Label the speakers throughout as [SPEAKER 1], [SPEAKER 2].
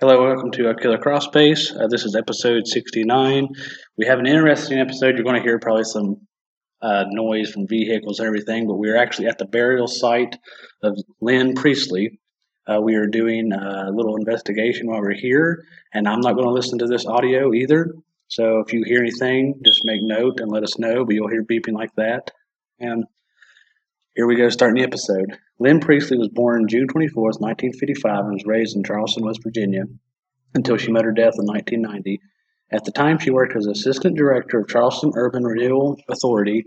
[SPEAKER 1] Hello, welcome to Killer Cross Space. Uh, this is episode 69. We have an interesting episode. You're going to hear probably some uh, noise from vehicles and everything, but we are actually at the burial site of Lynn Priestley. Uh, we are doing a little investigation while we're here, and I'm not going to listen to this audio either. So if you hear anything, just make note and let us know, but you'll hear beeping like that. And here we go, starting the episode. Lynn Priestley was born June 24, 1955, and was raised in Charleston, West Virginia, until she met her death in 1990. At the time, she worked as assistant director of Charleston Urban Renewal Authority.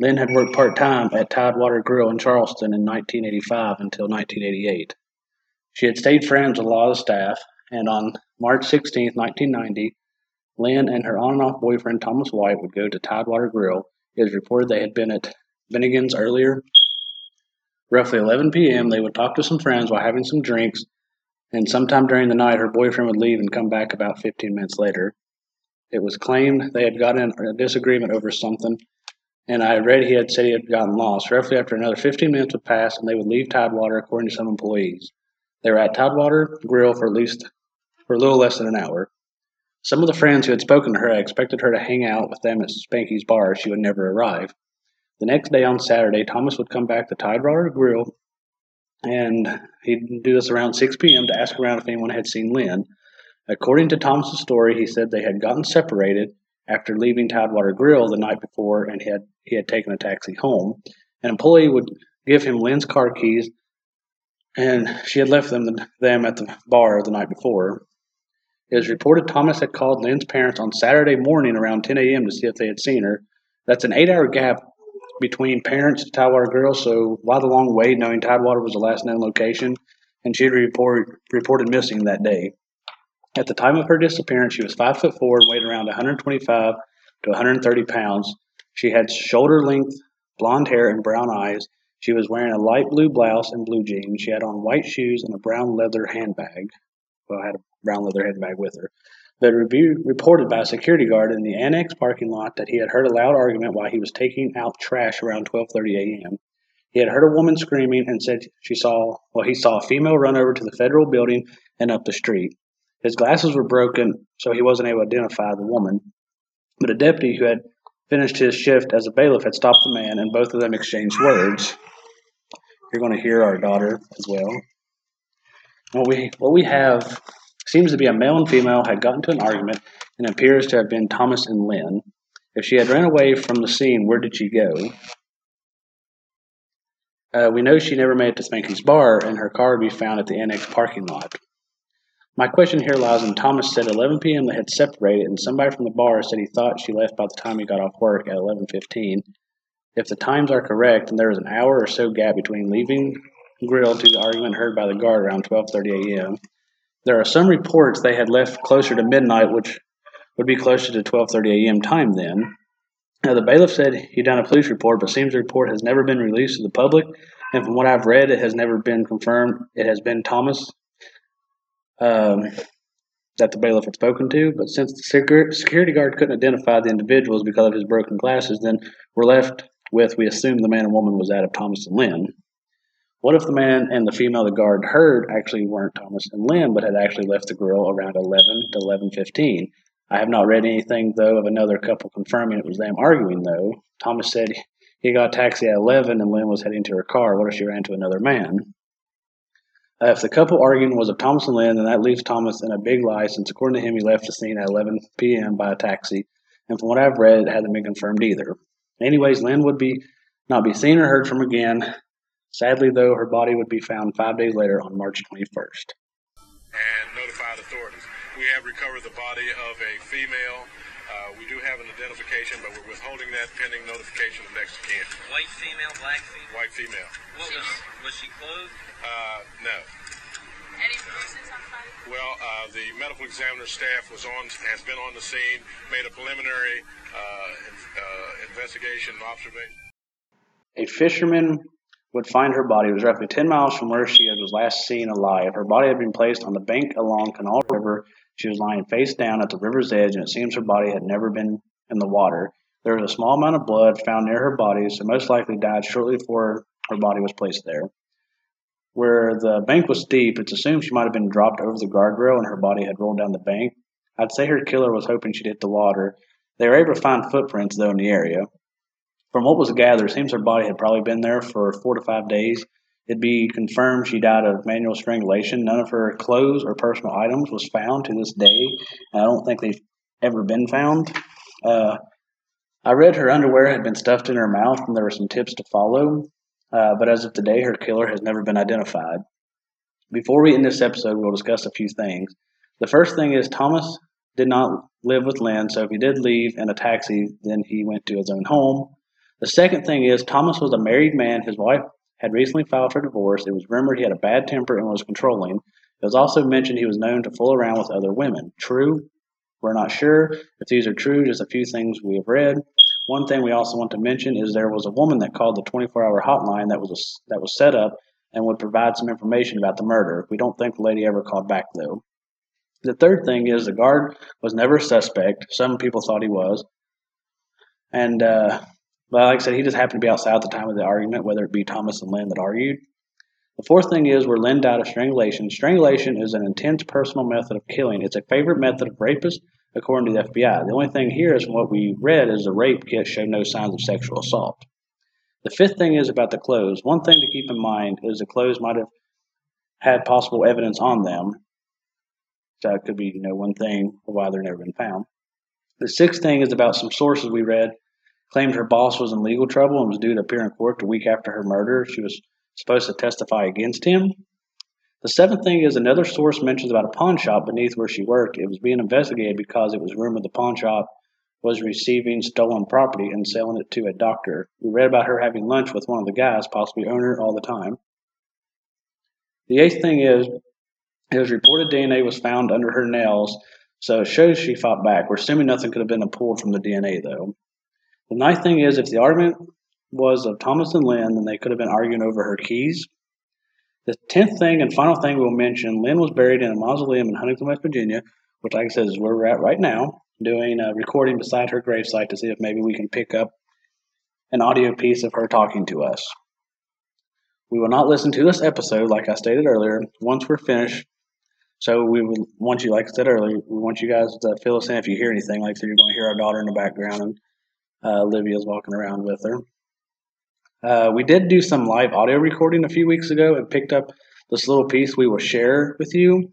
[SPEAKER 1] Lynn had worked part time at Tidewater Grill in Charleston in 1985 until 1988. She had stayed friends with a lot of staff, and on March 16, 1990, Lynn and her on and off boyfriend Thomas White would go to Tidewater Grill. It was reported they had been at Finnegan's earlier Roughly 11 p.m., they would talk to some friends while having some drinks, and sometime during the night, her boyfriend would leave and come back about 15 minutes later. It was claimed they had gotten in a disagreement over something, and I read he had said he had gotten lost. Roughly after another 15 minutes would pass, and they would leave Tidewater, according to some employees. They were at Tidewater Grill for at least for a little less than an hour. Some of the friends who had spoken to her had expected her to hang out with them at Spanky's bar. She would never arrive. The next day on Saturday, Thomas would come back to Tidewater Grill, and he'd do this around 6 p.m. to ask around if anyone had seen Lynn. According to Thomas's story, he said they had gotten separated after leaving Tidewater Grill the night before, and he had he had taken a taxi home. An employee would give him Lynn's car keys, and she had left them them at the bar the night before. It was reported Thomas had called Lynn's parents on Saturday morning around 10 a.m. to see if they had seen her. That's an eight-hour gap between parents to Tidewater Grill, so why the long wait knowing Tidewater was the last known location, and she had report, reported missing that day. At the time of her disappearance, she was 5 foot 4 and weighed around 125 to 130 pounds. She had shoulder length blonde hair and brown eyes. She was wearing a light blue blouse and blue jeans. She had on white shoes and a brown leather handbag. Well, I had a brown leather handbag with her that had been reported by a security guard in the annex parking lot that he had heard a loud argument while he was taking out trash around 12:30 a.m. He had heard a woman screaming and said she saw well he saw a female run over to the federal building and up the street. His glasses were broken, so he wasn't able to identify the woman. But a deputy who had finished his shift as a bailiff had stopped the man, and both of them exchanged words. You're going to hear our daughter as well. What we what we have Seems to be a male and female had gotten to an argument and appears to have been Thomas and Lynn. If she had ran away from the scene, where did she go? Uh, we know she never made it to Spanky's bar, and her car would be found at the annex parking lot. My question here lies in Thomas said 11 p.m. they had separated, and somebody from the bar said he thought she left by the time he got off work at 11:15. If the times are correct, and there was an hour or so gap between leaving grill to the argument heard by the guard around 12:30 a.m., there are some reports they had left closer to midnight, which would be closer to 12:30 a.m. time then. Now, the bailiff said he'd done a police report, but seems the report has never been released to the public, and from what I've read, it has never been confirmed. It has been Thomas um, that the bailiff had spoken to, but since the security guard couldn't identify the individuals because of his broken glasses, then we're left with we assume the man and woman was that of Thomas and Lynn. What if the man and the female the guard heard actually weren't Thomas and Lynn, but had actually left the grill around 11 to 11:15? I have not read anything though of another couple confirming it was them arguing though. Thomas said he got taxi at 11 and Lynn was heading to her car. What if she ran to another man? Uh, if the couple arguing was of Thomas and Lynn, then that leaves Thomas in a big lie, since according to him, he left the scene at 11 p.m. by a taxi, and from what I've read, it hasn't been confirmed either. Anyways, Lynn would be not be seen or heard from again, Sadly, though, her body would be found five days later on March 21st.
[SPEAKER 2] And notified authorities. We have recovered the body of a female. Uh, we do have an identification, but we're withholding that pending notification of next of kin.
[SPEAKER 3] White female, black female?
[SPEAKER 2] White female.
[SPEAKER 3] What was, was she clothed?
[SPEAKER 2] Uh, no.
[SPEAKER 4] Any bruises on body?
[SPEAKER 2] Well, uh, the medical examiner staff was on, has been on the scene, made a preliminary uh, uh, investigation and observation.
[SPEAKER 1] A fisherman would find her body. Was roughly 10 miles from where she was last seen alive. Her body had been placed on the bank along Canal River. She was lying face down at the river's edge, and it seems her body had never been in the water. There was a small amount of blood found near her body, so most likely died shortly before her body was placed there. Where the bank was steep, it's assumed she might have been dropped over the guardrail and her body had rolled down the bank. I'd say her killer was hoping she'd hit the water. They were able to find footprints, though, in the area. From what was gathered, it seems her body had probably been there for four to five days. It'd be confirmed she died of manual strangulation. None of her clothes or personal items was found to this day, and I don't think they've ever been found. Uh, I read her underwear had been stuffed in her mouth, and there were some tips to follow. Uh, but as of today, her killer has never been identified. Before we end this episode, we'll discuss a few things. The first thing is Thomas did not live with Lynn, so if he did leave in a taxi, then he went to his own home. The second thing is Thomas was a married man. His wife had recently filed for divorce. It was rumored he had a bad temper and was controlling. It was also mentioned he was known to fool around with other women. True? We're not sure if these are true, just a few things we have read. One thing we also want to mention is there was a woman that called the 24-hour hotline that was a, that was set up and would provide some information about the murder. We don't think the lady ever called back though. The third thing is the guard was never a suspect. Some people thought he was, and uh, well, like I said, he just happened to be outside at the time of the argument, whether it be Thomas and Lynn that argued. The fourth thing is where Lynn died of strangulation. Strangulation is an intense personal method of killing. It's a favorite method of rapists, according to the FBI. The only thing here is from what we read is the rape kit showed no signs of sexual assault. The fifth thing is about the clothes. One thing to keep in mind is the clothes might have had possible evidence on them. So that could be, you know, one thing why they're never been found. The sixth thing is about some sources we read claimed her boss was in legal trouble and was due to appear in court a week after her murder. She was supposed to testify against him. The seventh thing is another source mentions about a pawn shop beneath where she worked. It was being investigated because it was rumored the pawn shop was receiving stolen property and selling it to a doctor. We read about her having lunch with one of the guys, possibly owner, all the time. The eighth thing is it was reported DNA was found under her nails, so it shows she fought back. We're assuming nothing could have been pulled from the DNA, though. The nice thing is if the argument was of Thomas and Lynn, then they could have been arguing over her keys. The tenth thing and final thing we'll mention, Lynn was buried in a mausoleum in Huntington, West Virginia, which, like I said, is where we're at right now, doing a recording beside her gravesite to see if maybe we can pick up an audio piece of her talking to us. We will not listen to this episode, like I stated earlier, once we're finished. So we would want you, like I said earlier, we want you guys to fill us in if you hear anything. Like so, you're going to hear our daughter in the background, and uh, Olivia's walking around with her. Uh, we did do some live audio recording a few weeks ago and picked up this little piece we will share with you.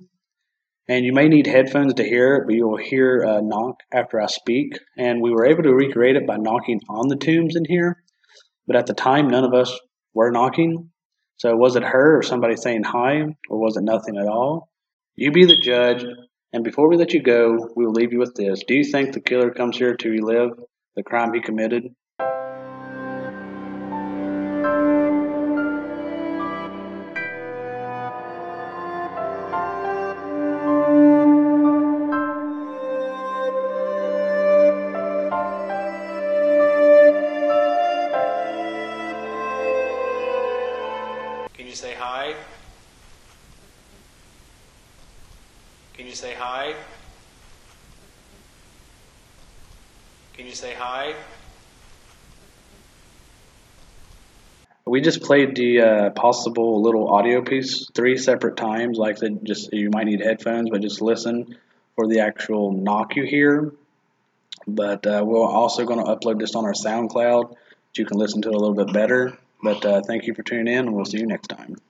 [SPEAKER 1] And you may need headphones to hear it, but you will hear a knock after I speak. And we were able to recreate it by knocking on the tombs in here. But at the time, none of us were knocking. So was it her or somebody saying hi, or was it nothing at all? You be the judge. And before we let you go, we will leave you with this. Do you think the killer comes here to relive the crime he committed?
[SPEAKER 5] Can you say hi? Can you say hi? Can you say hi?
[SPEAKER 1] We just played the uh, possible little audio piece three separate times. Like the, just you might need headphones, but just listen for the actual knock you hear. But uh, we're also going to upload this on our SoundCloud, so you can listen to it a little bit better. But uh, thank you for tuning in, and we'll see you next time.